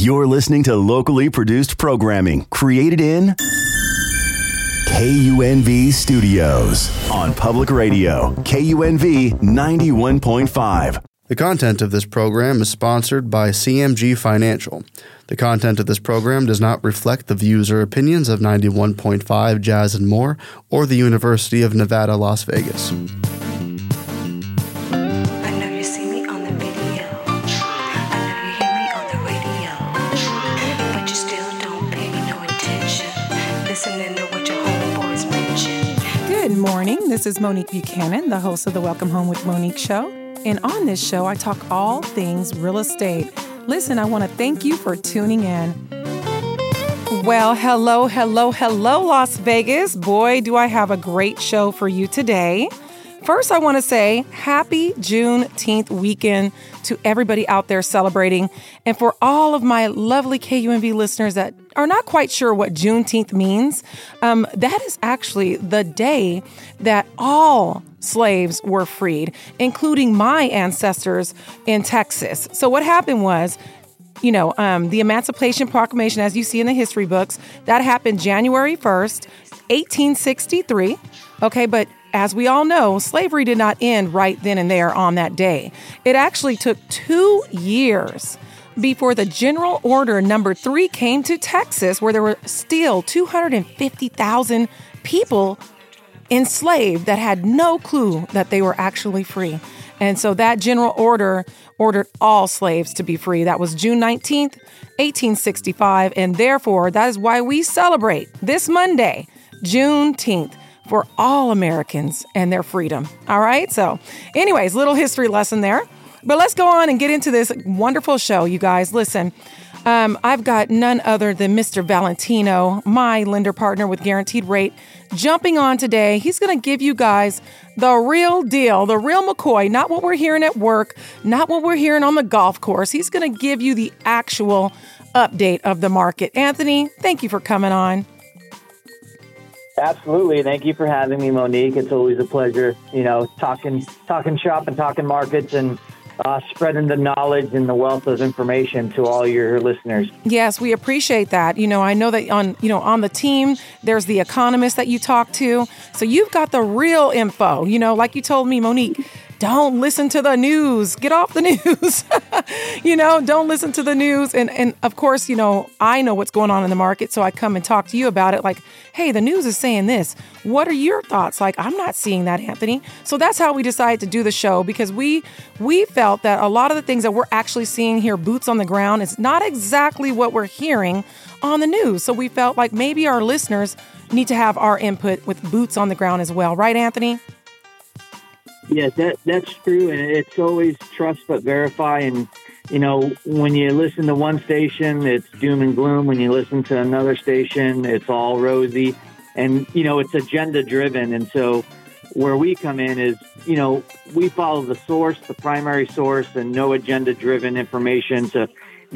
You're listening to locally produced programming created in KUNV Studios on public radio, KUNV 91.5. The content of this program is sponsored by CMG Financial. The content of this program does not reflect the views or opinions of 91.5 Jazz and More or the University of Nevada, Las Vegas. This is Monique Buchanan, the host of the Welcome Home with Monique show. And on this show, I talk all things real estate. Listen, I want to thank you for tuning in. Well, hello, hello, hello, Las Vegas. Boy, do I have a great show for you today. First, I want to say happy Juneteenth weekend to everybody out there celebrating. And for all of my lovely KUNV listeners that are not quite sure what Juneteenth means, um, that is actually the day that all slaves were freed, including my ancestors in Texas. So, what happened was, you know, um, the Emancipation Proclamation, as you see in the history books, that happened January 1st, 1863. Okay, but as we all know, slavery did not end right then and there on that day. It actually took two years before the General Order number three came to Texas, where there were still 250,000 people enslaved that had no clue that they were actually free. And so that general order ordered all slaves to be free. That was June 19th, 1865. And therefore, that is why we celebrate this Monday, Juneteenth, for all Americans and their freedom. All right. So, anyways, little history lesson there. But let's go on and get into this wonderful show, you guys. Listen, um, I've got none other than Mr. Valentino, my lender partner with Guaranteed Rate, jumping on today. He's going to give you guys the real deal, the real McCoy, not what we're hearing at work, not what we're hearing on the golf course. He's going to give you the actual update of the market. Anthony, thank you for coming on. Absolutely. Thank you for having me, Monique. It's always a pleasure, you know, talking talking shop and talking markets and uh, spreading the knowledge and the wealth of information to all your listeners. Yes, we appreciate that. You know, I know that on you know on the team there's the economist that you talk to, so you've got the real info. You know, like you told me, Monique. Don't listen to the news. Get off the news. you know, don't listen to the news. And and of course, you know, I know what's going on in the market, so I come and talk to you about it. Like, hey, the news is saying this. What are your thoughts? Like, I'm not seeing that, Anthony. So that's how we decided to do the show because we we felt that a lot of the things that we're actually seeing here, boots on the ground, is not exactly what we're hearing on the news. So we felt like maybe our listeners need to have our input with boots on the ground as well, right, Anthony? Yes, that that's true, and it's always trust but verify. And you know, when you listen to one station, it's doom and gloom. When you listen to another station, it's all rosy, and you know, it's agenda driven. And so, where we come in is, you know, we follow the source, the primary source, and no agenda driven information to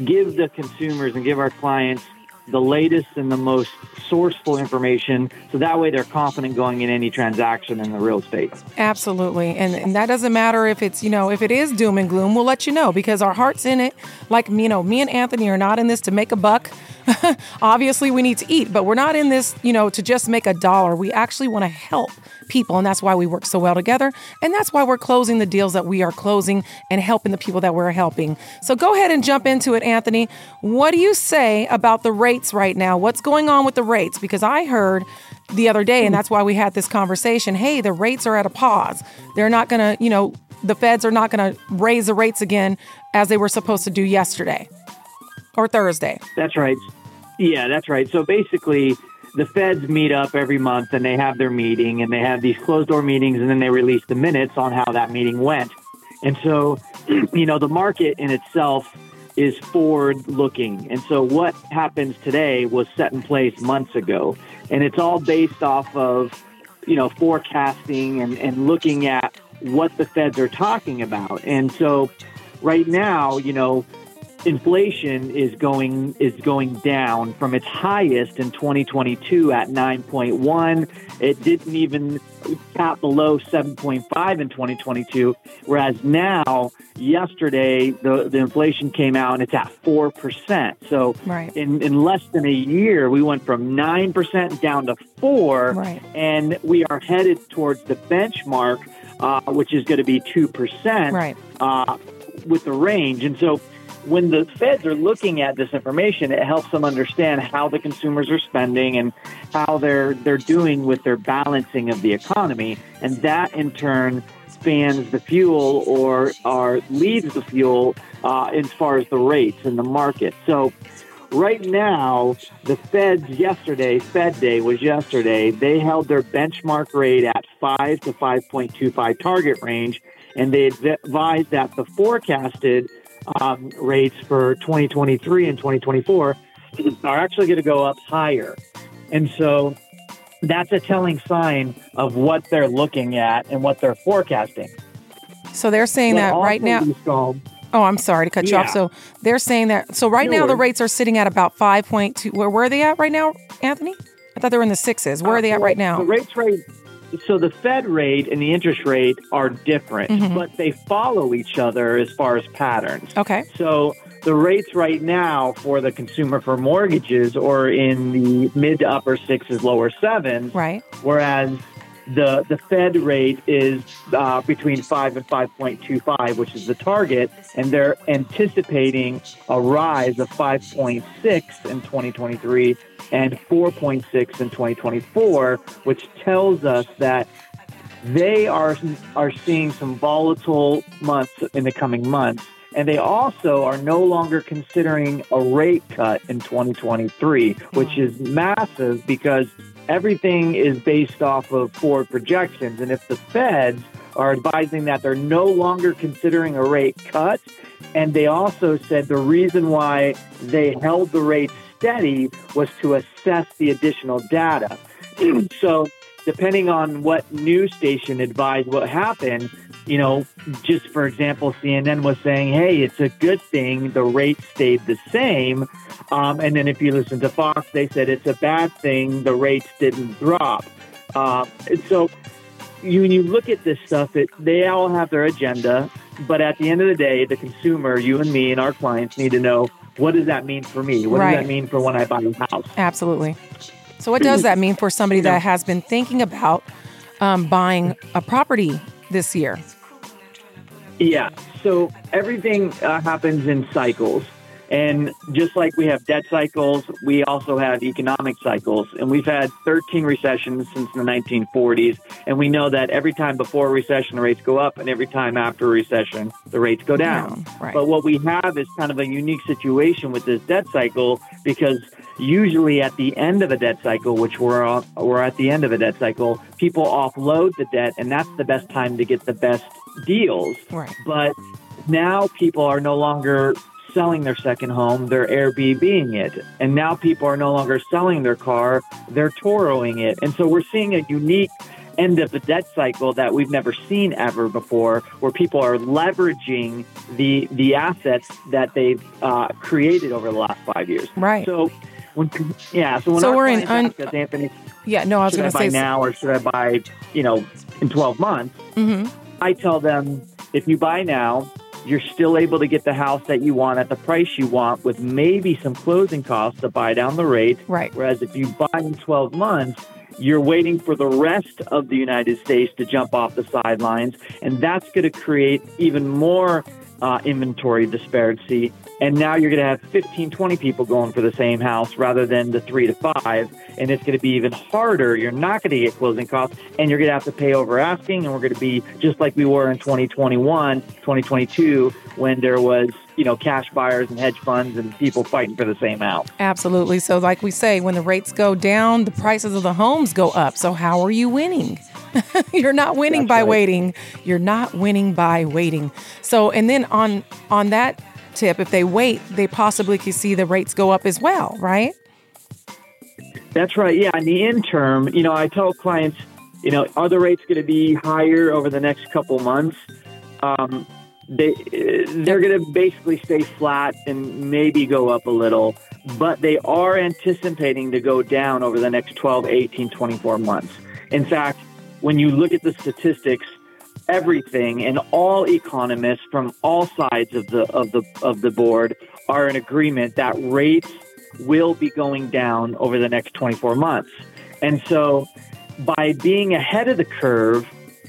give the consumers and give our clients the latest and the most sourceful information so that way they're confident going in any transaction in the real estate Absolutely. And, and that doesn't matter if it's, you know, if it is doom and gloom, we'll let you know because our heart's in it. Like, you know, me and Anthony are not in this to make a buck. Obviously, we need to eat, but we're not in this, you know, to just make a dollar. We actually want to help people. And that's why we work so well together. And that's why we're closing the deals that we are closing and helping the people that we're helping. So go ahead and jump into it, Anthony. What do you say about the rates right now? What's going on with the rates? Because I heard the other day, and that's why we had this conversation hey, the rates are at a pause. They're not going to, you know, the feds are not going to raise the rates again as they were supposed to do yesterday or Thursday. that's right. Yeah that's right. So basically the feds meet up every month and they have their meeting and they have these closed door meetings and then they release the minutes on how that meeting went. And so you know the market in itself is forward looking. And so what happens today was set in place months ago. And it's all based off of you know forecasting and, and looking at what the feds are talking about. And so right now you know inflation is going is going down from its highest in 2022 at 9.1. It didn't even tap below 7.5 in 2022, whereas now yesterday the, the inflation came out and it's at 4%. So Right. in, in less than a year, we went from 9% down to 4 Right. and we are headed towards the benchmark, uh, which is going to be 2% Right. uh, with the range. And so when the feds are looking at this information, it helps them understand how the consumers are spending and how they're they're doing with their balancing of the economy, and that in turn spans the fuel or or leads the fuel uh, as far as the rates in the market. So. Right now, the Feds yesterday, Fed Day was yesterday, they held their benchmark rate at 5 to 5.25 target range, and they advised that the forecasted um, rates for 2023 and 2024 are actually going to go up higher. And so that's a telling sign of what they're looking at and what they're forecasting. So they're saying that right now. Oh, I'm sorry to cut you off. So they're saying that. So right No now the rates are sitting at about 5.2. Where where are they at right now, Anthony? I thought they were in the sixes. Where are they at right The now? rates rate. So the Fed rate and the interest rate are different, Mhm. but they follow each other as far as patterns. Okay. So the rates right now for the consumer for mortgages are in the mid to upper sixes, lower sevens, Right. whereas the the Fed rate is uh, between five and five point two five, which is the target, and they're anticipating a rise of five point six in 2023 and four point six in 2024, which tells us that they are are seeing some volatile months in the coming months. And they also are no longer considering a rate cut in 2023, which is massive because everything is based off of forward projections. And if the feds are advising that they're no longer considering a rate cut, and they also said the reason why they held the rate steady was to assess the additional data. so, depending on what news station advised what happened, you know, just for example, CNN was saying, hey, it's a good thing the rate stayed the same. Um, and then if you listen to Fox, they said it's a bad thing the rates didn't drop. Uh, and so you, when you look at this stuff, it, they all have their agenda. But at the end of the day, the consumer, you and me and our clients need to know what does that mean for me? What Right. does that mean for when I buy a house? Absolutely. So what does that mean for somebody that has been thinking about um, buying a property this year? Yeah. So everything uh, happens in cycles. And just like we have debt cycles, we also have economic cycles. And we've had 13 recessions since the 1940s. And we know that every time before a recession, the rates go up, and every time after a recession, the rates go down. Down, right. But what we have is kind of a unique situation with this debt cycle because usually at the end of a debt cycle, which we're, on, we're at the end of a debt cycle, people offload the debt, and that's the best time to get the best deals. Right. But now people are no longer selling their second home, they're Airbnbing it. And now people are no longer selling their car, they're Turoing it. And so we're seeing a unique end of the debt cycle that we've never seen ever before, where people are leveraging the the assets that they've uh, created over the last five years. Right. So when yeah, so when So we're in un- us, Anthony, Yeah. No, I was should I going to buy say. now or should I buy, you know, in 12 months? hmm I tell them if you buy now, you're still able to get the house that you want at the price you want with maybe some closing costs to buy down the rate. Right. Whereas if you buy in 12 months, you're waiting for the rest of the United States to jump off the sidelines. And that's going to create even more uh, inventory disparity. And now you're going to have 15, 20 people going for the same house rather than the three to five. And it's going to be even harder. You're not going to get closing costs and you're going to have to pay over asking. And we're going to be just like we were in 2021, 2022, when there was, you know, cash buyers and hedge funds and people fighting for the same house. Absolutely. So, like we say, when the rates go down, the prices of the homes go up. So, how are you winning? You're not winning That's by right. waiting. You're not winning by waiting. So, and then on on that tip, if they wait, they possibly could see the rates go up as well, right? That's right. Yeah. In the interim, you know, I tell clients, you know, are the rates going to be higher over the next couple months? Um, they they're going to basically stay flat and maybe go up a little, but they are anticipating to go down over the next 12, 18, 24 months. In fact, when you look at the statistics, everything and all economists from all sides of the of the of the board are in agreement that rates will be going down over the next 24 months. And so by being ahead of the curve,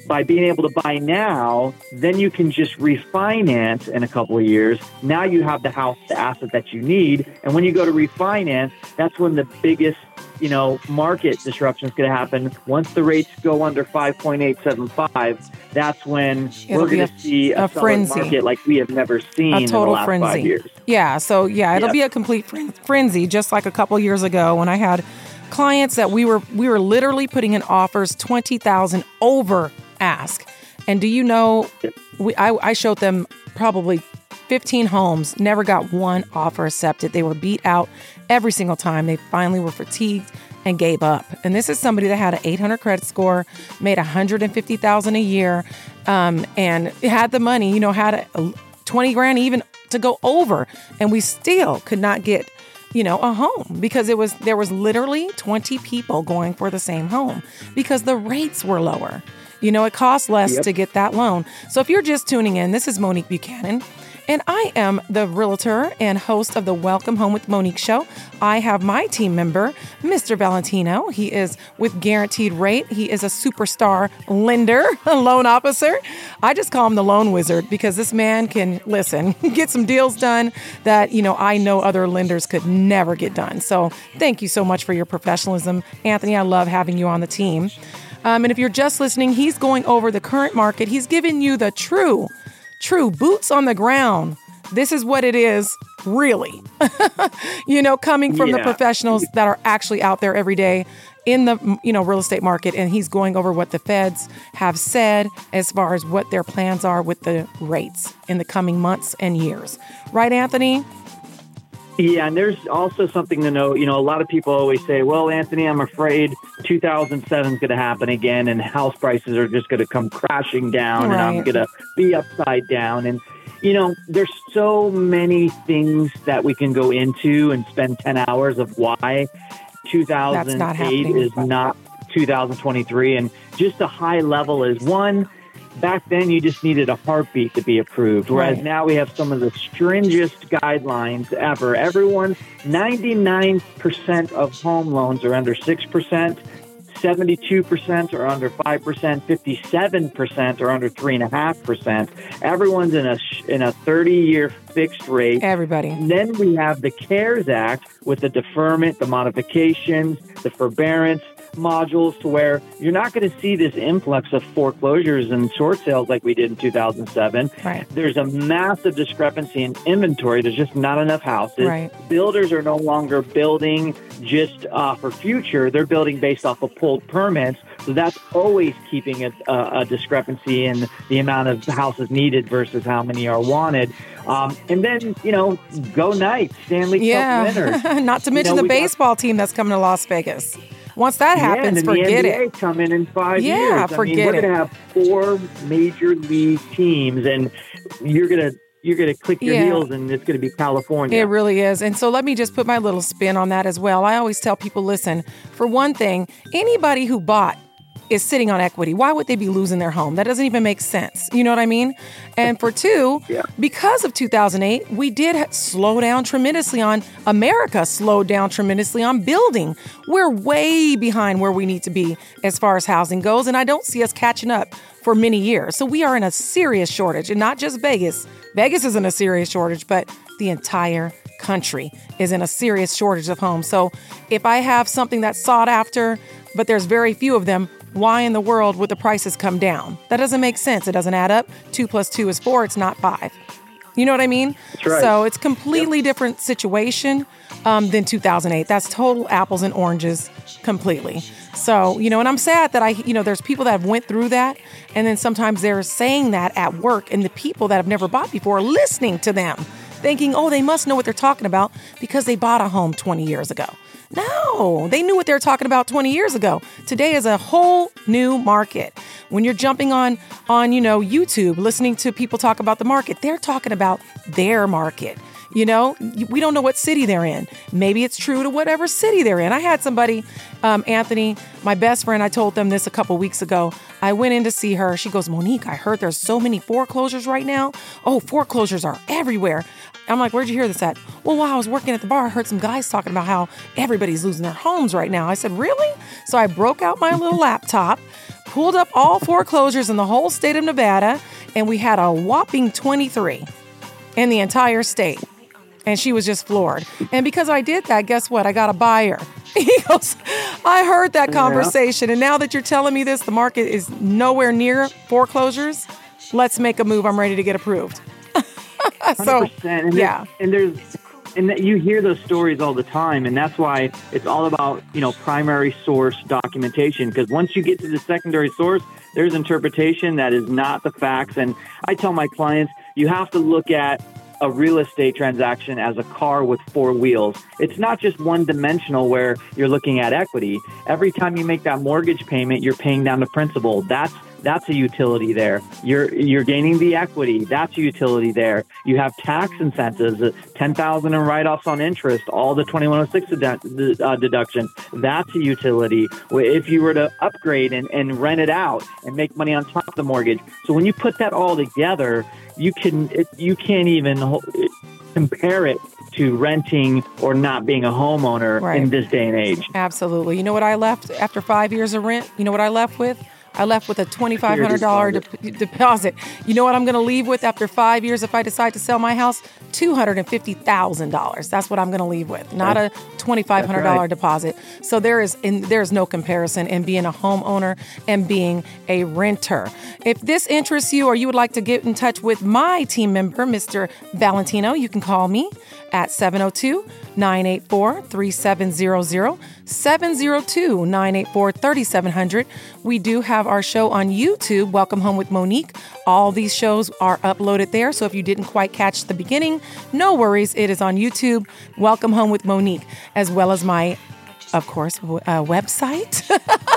by being able to buy now, then you can just refinance in a couple of years. Now you have the house, the asset that you need. And when you go to refinance, that's when the biggest, you know, market disruption is going to happen. Once the rates go under 5.875, that's when It'll we're going to see a, a frenzy. market like we have never seen a in the total last frenzy. five years. Yeah, so yeah, it'll be a complete frenzy, just like a couple years ago when I had clients that we were we were literally putting in offers twenty thousand over ask. And do you know, we I, I showed them probably fifteen homes, never got one offer accepted. They were beat out every single time. They finally were fatigued and gave up. And this is somebody that had an 800 credit score, made 150,000 a year, um, and had the money. You know, had a, a 20 grand even to go over, and we still could not get you know a home because it was there was literally 20 people going for the same home because the rates were lower you know it costs less to get that loan so if you're just tuning in this is monique buchanan and I am the realtor and host of the Welcome Home with Monique show. I have my team member, Mr. Valentino. He is with Guaranteed Rate. He is a superstar lender, a loan officer. I just call him the loan wizard because this man can listen, get some deals done that, you know, I know other lenders could never get done. So thank you so much for your professionalism. Anthony, I love having you on the team. Um, and if you're just listening, he's going over the current market. He's giving you the true true boots on the ground. This is what it is, really. you know, coming from the professionals that are actually out there every day in the you know real estate market and he's going over what the feds have said as far as what their plans are with the rates in the coming months and years. Right, Anthony? Yeah, and there's also something to note. You know, a lot of people always say, "Well, Anthony, I'm afraid 2007 is going to happen again, and house prices are just going to come crashing down, and I'm going to be upside down." And you know, there's so many things that we can go into and spend 10 hours of why 2008 happening. is not 2023. And just a high level is one. Back then, you just needed a heartbeat to be approved, whereas Right. now we have some of the stringest guidelines ever. Everyone, 99% of home loans are under 6%, 72% are under 5%, 57% are under 3.5%. Everyone's in a, in a 30 year fixed rate. Everybody. Then we have the CARES Act with the deferment, the modifications, the forbearance modules to where you're not going to see this influx of foreclosures and short sales like we did in 2007. Right. There's a massive discrepancy in inventory. There's just not enough houses. Right. Builders are no longer building just uh, for future. They're building based off of pulled permits. So that's always keeping a, a, a discrepancy in the amount of houses needed versus how many are wanted. Um, and then, you know, go Knights, Stanley Cup Yeah. winners. Not to mention know, the we got- baseball team that's coming to Las Vegas. Once that yeah, happens, then forget it. NBA coming in five Yeah, years. Mean, forget we're it. gonna have four major league teams, and you're gonna you're gonna click your Yeah. heels, and it's gonna be California. It really is. And so let me just put my little spin on that as well. I always tell people listen, for one thing, anybody who bought is sitting on equity. Why would they be losing their home? That doesn't even make sense. You know what I mean? And for two, Yeah. because of 2008, we did slow down tremendously on America, slowed down tremendously on building. We're way behind where we need to be as far as housing goes. And I don't see us catching up for many years. So we are in a serious shortage, and not just Vegas. Vegas is in a serious shortage, but the entire country is in a serious shortage of homes. So if I have something that's sought after, but there's very few of them, why in the world would the prices come down? That doesn't make sense. It doesn't add up. Two plus two is four, it's not five. You know what I mean? Right. So it's completely different situation um, than 2008. That's total apples and oranges completely. So, you know, and I'm sad that I, you know, there's people that have went through that and then sometimes they're saying that at work and the people that have never bought before are listening to them thinking, oh, they must know what they're talking about because they bought a home 20 years ago. No, they knew what they were talking about 20 years ago. Today is a whole new market. When you're jumping on on, you know, YouTube, listening to people talk about the market, they're talking about their market. You know, we don't know what city they're in. Maybe it's true to whatever city they're in. I had somebody, um, Anthony, my best friend, I told them this a couple weeks ago. I went in to see her. She goes, Monique, I heard there's so many foreclosures right now. Oh, foreclosures are everywhere. I'm like, where'd you hear this at? Well, while I was working at the bar, I heard some guys talking about how everybody's losing their homes right now. I said, really? So I broke out my little laptop, pulled up all foreclosures in the whole state of Nevada, and we had a whopping 23 in the entire state. And she was just floored. And because I did that, guess what? I got a buyer. He goes, I heard that conversation. And now that you're telling me this, the market is nowhere near foreclosures. Let's make a move. I'm ready to get approved. so, 100%. And yeah. and there's and that you hear those stories all the time and that's why it's all about you know primary source documentation because once you get to the secondary source there's interpretation that is not the facts and i tell my clients you have to look at a real estate transaction as a car with four wheels. It's not just one dimensional where you're looking at equity. Every time you make that mortgage payment, you're paying down the principal. That's that's a utility there. You're you're gaining the equity. That's a utility there. You have tax incentives, uh, ten thousand in write-offs on interest, all the twenty one hundred six dedu- uh, deduction. That's a utility. If you were to upgrade and, and rent it out and make money on top of the mortgage, so when you put that all together, you can it, you can't even compare it to renting or not being a homeowner Right. in this day and age. Absolutely. You know what I left after five years of rent? You know what I left with? I left with a $2,500 de- deposit. You know what I'm going to leave with after five years if I decide to sell my house? $250,000. That's what I'm going to leave with, not a $2,500 right. deposit. So there is in, there's no comparison in being a homeowner and being a renter. If this interests you or you would like to get in touch with my team member, Mr. Valentino, you can call me at 702 984 3700, 702 984 3700. We do have our show on YouTube, Welcome Home with Monique. All these shows are uploaded there. So if you didn't quite catch the beginning, no worries. It is on YouTube, Welcome Home with Monique, as well as my of course, website w- uh, website.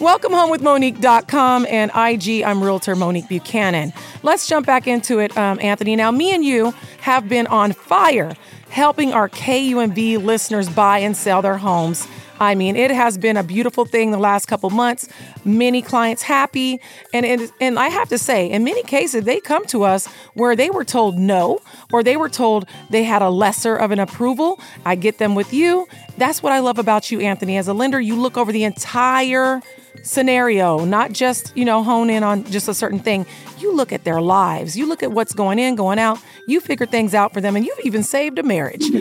WelcomeHomeWithMonique.com and IG, I'm Realtor Monique Buchanan. Let's jump back into it, um, Anthony. Now, me and you have been on fire helping our KUNV listeners buy and sell their homes. I mean, it has been a beautiful thing the last couple months. Many clients happy, and it, and I have to say, in many cases, they come to us where they were told no, or they were told they had a lesser of an approval. I get them with you. That's what I love about you, Anthony. As a lender, you look over the entire scenario, not just, you know, hone in on just a certain thing. You look at their lives. You look at what's going in, going out. You figure things out for them, and you've even saved a marriage.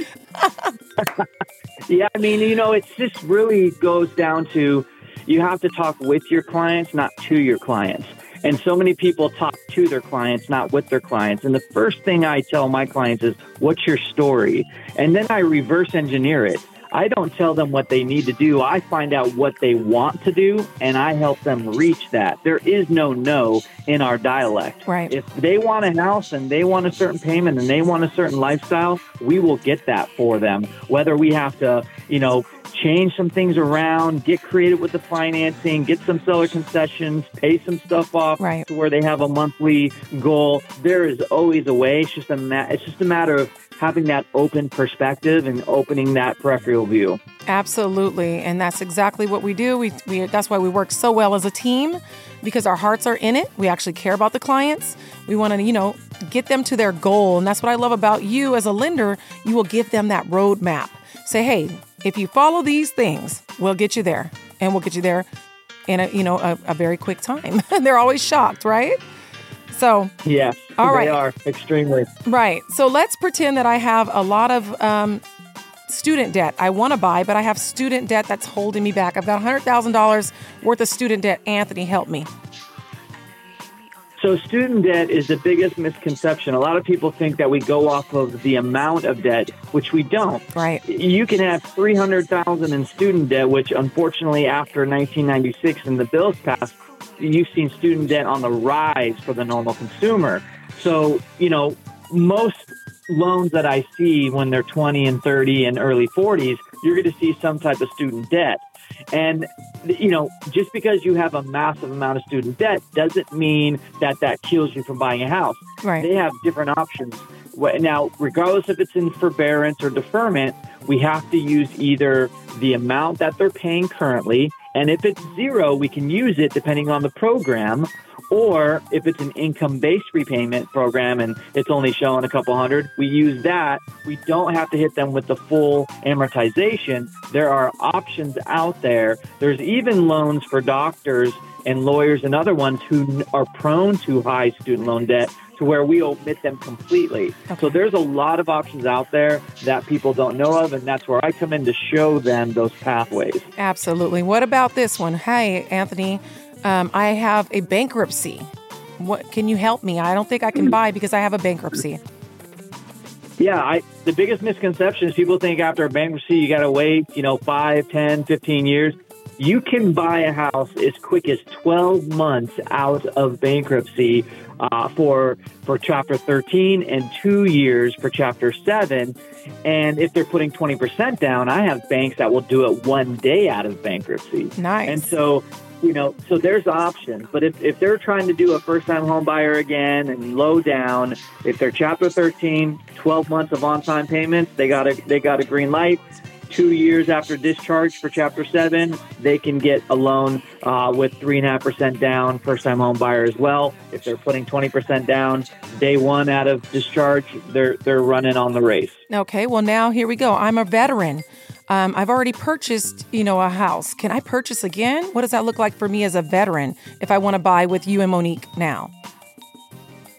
Yeah, I mean, you know, it just really goes down to you have to talk with your clients, not to your clients. And so many people talk to their clients, not with their clients. And the first thing I tell my clients is, What's your story? And then I reverse engineer it. I don't tell them what they need to do. I find out what they want to do and I help them reach that. There is no no in our dialect. Right. If they want a house and they want a certain payment and they want a certain lifestyle, we will get that for them. Whether we have to, you know, change some things around, get creative with the financing, get some seller concessions, pay some stuff off Right. to where they have a monthly goal. There is always a way. It's just a ma- it's just a matter of having that open perspective and opening that peripheral view. Absolutely, and that's exactly what we do. We, we that's why we work so well as a team because our hearts are in it. We actually care about the clients. We want to, you know, get them to their goal, and that's what I love about you as a lender. You will give them that roadmap. Say, hey, if you follow these things, we'll get you there, and we'll get you there in a you know a, a very quick time. They're always shocked, right? So Yes, All they are extremely. Right. So let's pretend that I have a lot of um, student debt. I want to buy, but I have student debt that's holding me back. I've got $100,000 worth of student debt. Anthony, help me. So student debt is the biggest misconception. A lot of people think that we go off of the amount of debt, which we don't. Right. You can have 300,000 in student debt, which unfortunately after 1996 and the bills passed, you've seen student debt on the rise for the normal consumer. So, you know, most loans that I see when they're 20 and 30 and early 40s, you're going to see some type of student debt. And, you know, just because you have a massive amount of student debt doesn't mean that that kills you from buying a house. Right. They have different options. Now, regardless if it's in forbearance or deferment, we have to use either the amount that they're paying currently, and if it's zero, we can use it depending on the program. Or if it's an income based repayment program and it's only showing a couple hundred, we use that. We don't have to hit them with the full amortization. There are options out there. There's even loans for doctors and lawyers and other ones who are prone to high student loan debt to where we omit them completely. So there's a lot of options out there that people don't know of, and that's where I come in to show them those pathways. Absolutely. What about this one? Hey, Anthony, um, I have a bankruptcy. What can you help me? I don't think I can buy because I have a bankruptcy. Yeah, I the biggest misconception is people think after a bankruptcy you got to wait, you know, 5, 10, 15 years. You can buy a house as quick as 12 months out of bankruptcy uh, for for Chapter 13 and two years for Chapter 7. And if they're putting 20% down, I have banks that will do it one day out of bankruptcy. Nice. And so, you know, so there's options. But if, if they're trying to do a first time home buyer again and low down, if they're chapter 13, 12 months of on time payments, they got a they got a green light. Two years after discharge for chapter seven, they can get a loan uh, with three and a half percent down, first time home buyer as well. If they're putting 20% down day one out of discharge, they're they're running on the race. Okay, well now here we go. I'm a veteran. Um, I've already purchased, you know, a house. Can I purchase again? What does that look like for me as a veteran if I want to buy with you and Monique now?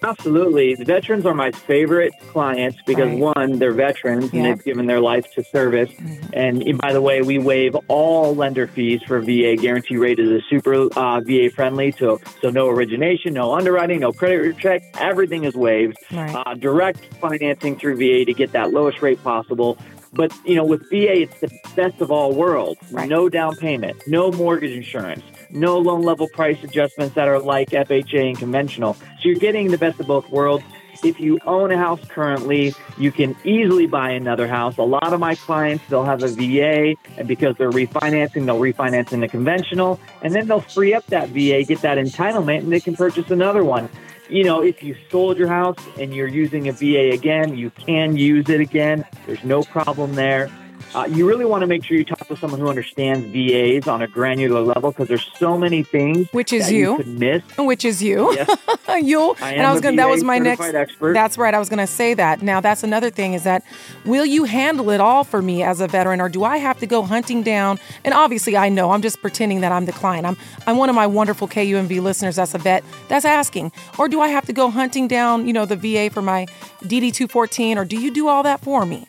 Absolutely. The veterans are my favorite clients because Right. one, they're veterans Yeah. and they've given their life to service. And eh, by the way, we waive all lender fees for VA. Guaranteed Rate is a super uh, VA friendly, so so no origination, no underwriting, no credit check. Everything is waived. Right. Uh, direct financing through VA to get that lowest rate possible. But you know, with VA, it's the best of all worlds. Right. No down payment, no mortgage insurance, no loan level price adjustments that are like FHA and conventional. So you're getting the best of both worlds. If you own a house currently, you can easily buy another house. A lot of my clients, they'll have a VA, and because they're refinancing, they'll refinance in the conventional, and then they'll free up that VA, get that entitlement, and they can purchase another one. You know, if you sold your house and you're using a VA again, you can use it again. There's no problem there. Uh, you really want to make sure you talk to someone who understands VAs on a granular level because there's so many things Which is that you. could miss. Which is you. Yes, you I and I was gonna that was my next expert. That's right. I was gonna say that. Now that's another thing is that will you handle it all for me as a veteran or do I have to go hunting down and obviously I know I'm just pretending that I'm the client. I'm I'm one of my wonderful KUNV listeners that's a vet that's asking. Or do I have to go hunting down, you know, the VA for my DD two fourteen or do you do all that for me?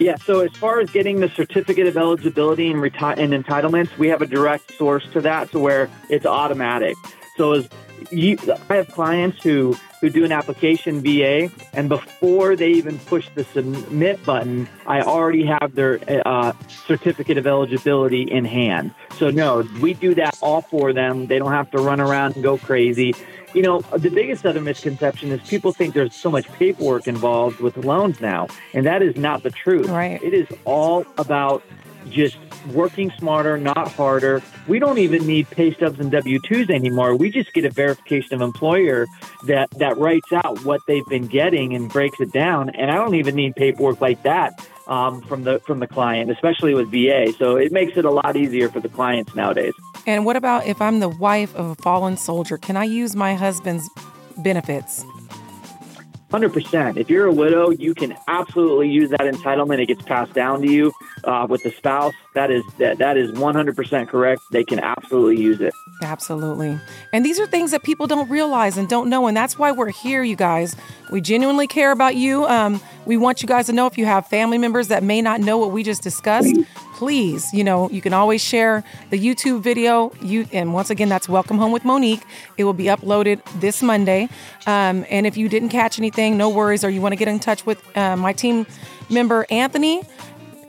Yeah, so as far as getting the certificate of eligibility and, reti- and entitlements, we have a direct source to that to where it's automatic. So as you, I have clients who, who do an application VA, and before they even push the submit button, I already have their uh, certificate of eligibility in hand. So no, we do that all for them. They don't have to run around and go crazy. You know, the biggest other misconception is people think there's so much paperwork involved with loans now, and that is not the truth. Right. It is all about just working smarter, not harder. We don't even need pay stubs and W 2s anymore. We just get a verification of employer that, that writes out what they've been getting and breaks it down. And I don't even need paperwork like that um, from the from the client, especially with VA. So it makes it a lot easier for the clients nowadays. And what about if I'm the wife of a fallen soldier? Can I use my husband's benefits? Hundred percent. If you're a widow, you can absolutely use that entitlement. It gets passed down to you uh, with the spouse. That is that that is one hundred percent correct. They can absolutely use it. Absolutely. And these are things that people don't realize and don't know. And that's why we're here, you guys. We genuinely care about you. Um, we want you guys to know if you have family members that may not know what we just discussed, please, you know, you can always share the YouTube video. You and once again, that's Welcome Home with Monique. It will be uploaded this Monday. Um, and if you didn't catch anything, no worries, or you want to get in touch with uh, my team member Anthony,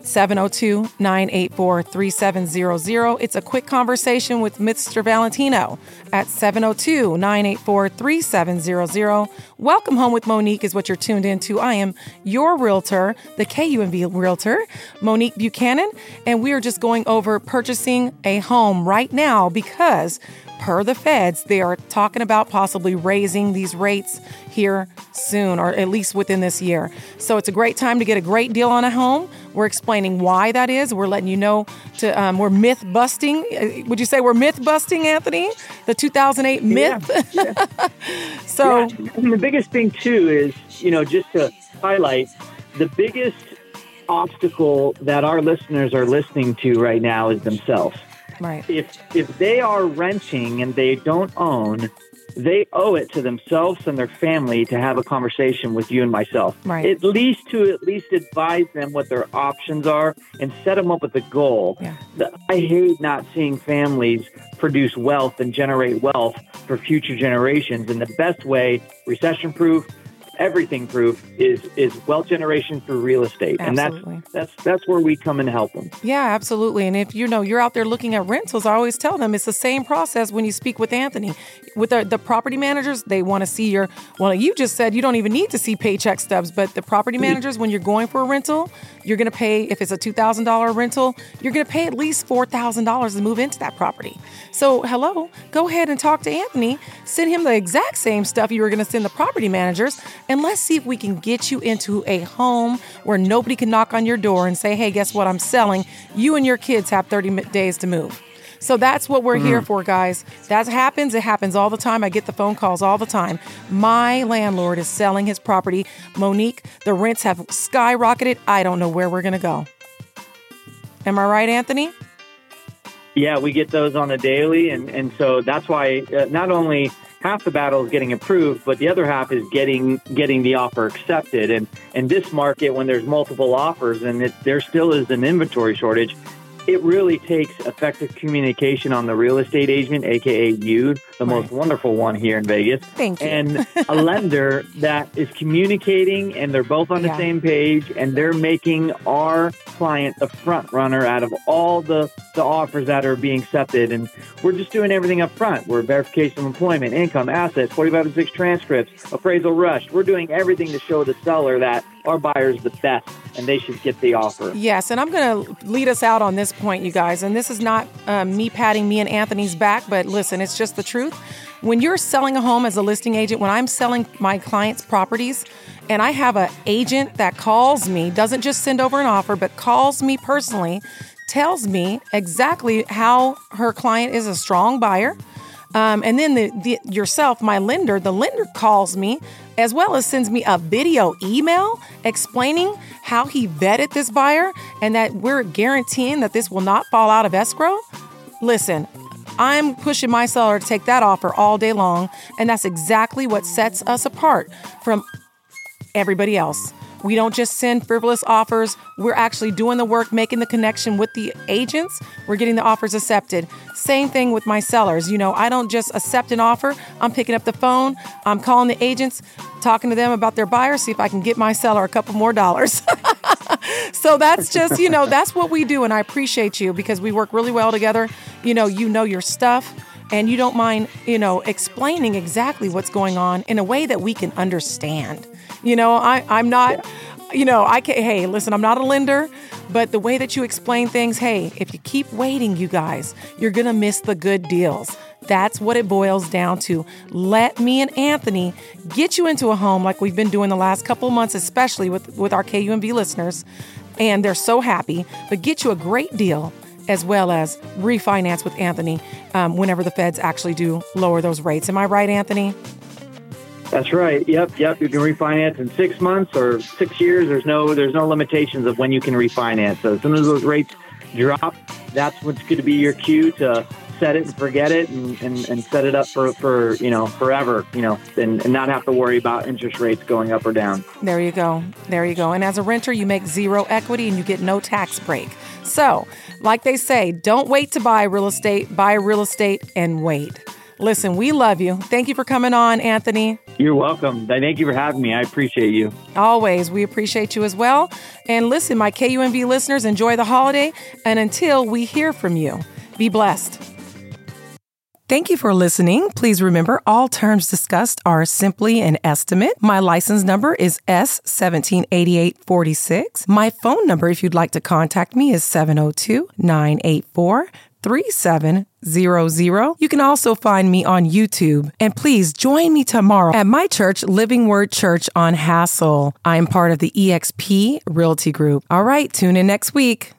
702 984 3700. It's a quick conversation with Mr. Valentino at 702 984 3700. Welcome Home with Monique is what you're tuned into. I am your realtor, the KUNV realtor, Monique Buchanan, and we are just going over purchasing a home right now because per the feds, they are talking about possibly raising these rates here soon, or at least within this year. So it's a great time to get a great deal on a home. We're explaining why that is. We're letting you know to um, we're myth busting. Uh, would you say we're myth busting, Anthony? The 2008 myth. Yeah, yeah. so yeah. The biggest thing too is you know just to highlight the biggest obstacle that our listeners are listening to right now is themselves. Right. If if they are renting and they don't own, they owe it to themselves and their family to have a conversation with you and myself. Right. At least to at least advise them what their options are and set them up with a goal. Yeah. I hate not seeing families produce wealth and generate wealth for future generations. And the best way, recession proof, everything proof is is wealth generation through real estate Absolutely. and that's that's that's where we come and help them Yeah, absolutely. And if you know you're out there looking at rentals, I always tell them it's the same process when you speak with Anthony. With the, the property managers, they want to see your well, you just said you don't even need to see paycheck stubs, but the property managers, when you're going for a rental, you're gonna pay if it's a two thousand dollar rental, you're gonna pay at least four thousand dollars to move into that property. So hello, go ahead and talk to Anthony, send him the exact same stuff you were gonna send the property managers, and let's see if we can get you into a home where nobody can knock on your door and say, hey, guess what? I'm selling. You and your kids have 30 days to move. So that's what we're here for, guys. That happens. It happens all the time. I get the phone calls all the time. My landlord is selling his property. Monique, the rents have skyrocketed. I don't know where we're going to go. Am I right, Anthony? Yeah, we get those on a daily, and, and so that's why uh, not only half the battle is getting approved, but the other half is getting getting the offer accepted. And in this market, when there's multiple offers and it, there still is an inventory shortage, it really takes effective communication on the real estate agent, aka you, the most wonderful one here in Vegas, Thank you. and a lender that is communicating and they're both on the Yeah. same page and they're making our client the front runner out of all the, the offers that are being accepted. And we're just doing everything up front. We're verification of employment, income, assets, 45 and 6 transcripts, appraisal rush. We're doing everything to show the seller that our buyer's the best and they should get the offer. Yes, and I'm going to lead us out on this point, you guys. And this is not um, me patting me and Anthony's back, but listen, it's just the truth. When you're selling a home as a listing agent, when I'm selling my clients' properties, and I have an agent that calls me, doesn't just send over an offer, but calls me personally, tells me exactly how her client is a strong buyer. Um, and then the, the yourself, my lender, the lender calls me as well as sends me a video email explaining how he vetted this buyer and that we're guaranteeing that this will not fall out of escrow. Listen, I'm pushing my seller to take that offer all day long, and that's exactly what sets us apart from everybody else. We don't just send frivolous offers. We're actually doing the work, making the connection with the agents. We're getting the offers accepted. Same thing with my sellers. You know, I don't just accept an offer. I'm picking up the phone, I'm calling the agents, talking to them about their buyer, see if I can get my seller a couple more dollars. so that's just, you know, that's what we do. And I appreciate you because we work really well together. You know, you know your stuff and you don't mind, you know, explaining exactly what's going on in a way that we can understand. You know, I, I'm not, you know, I can, hey, listen, I'm not a lender, but the way that you explain things, hey, if you keep waiting, you guys, you're going to miss the good deals. That's what it boils down to. Let me and Anthony get you into a home like we've been doing the last couple months, especially with, with our KUNV listeners. And they're so happy, but get you a great deal as well as refinance with Anthony um, whenever the feds actually do lower those rates. Am I right, Anthony? That's right. Yep, yep. You can refinance in six months or six years. There's no there's no limitations of when you can refinance. So as soon as those rates drop, that's what's going to be your cue to set it and forget it and, and, and set it up for, for you know forever. You know, and, and not have to worry about interest rates going up or down. There you go. There you go. And as a renter, you make zero equity and you get no tax break. So, like they say, don't wait to buy real estate, buy real estate and wait. Listen, we love you. Thank you for coming on, Anthony. You're welcome. Thank you for having me. I appreciate you. Always. We appreciate you as well. And listen, my KUNV listeners, enjoy the holiday. And until we hear from you, be blessed. Thank you for listening. Please remember all terms discussed are simply an estimate. My license number is S178846. My phone number, if you'd like to contact me, is 702 984 3700. You can also find me on YouTube. And please join me tomorrow at my church, Living Word Church on Hassel. I am part of the EXP Realty Group. All right, tune in next week.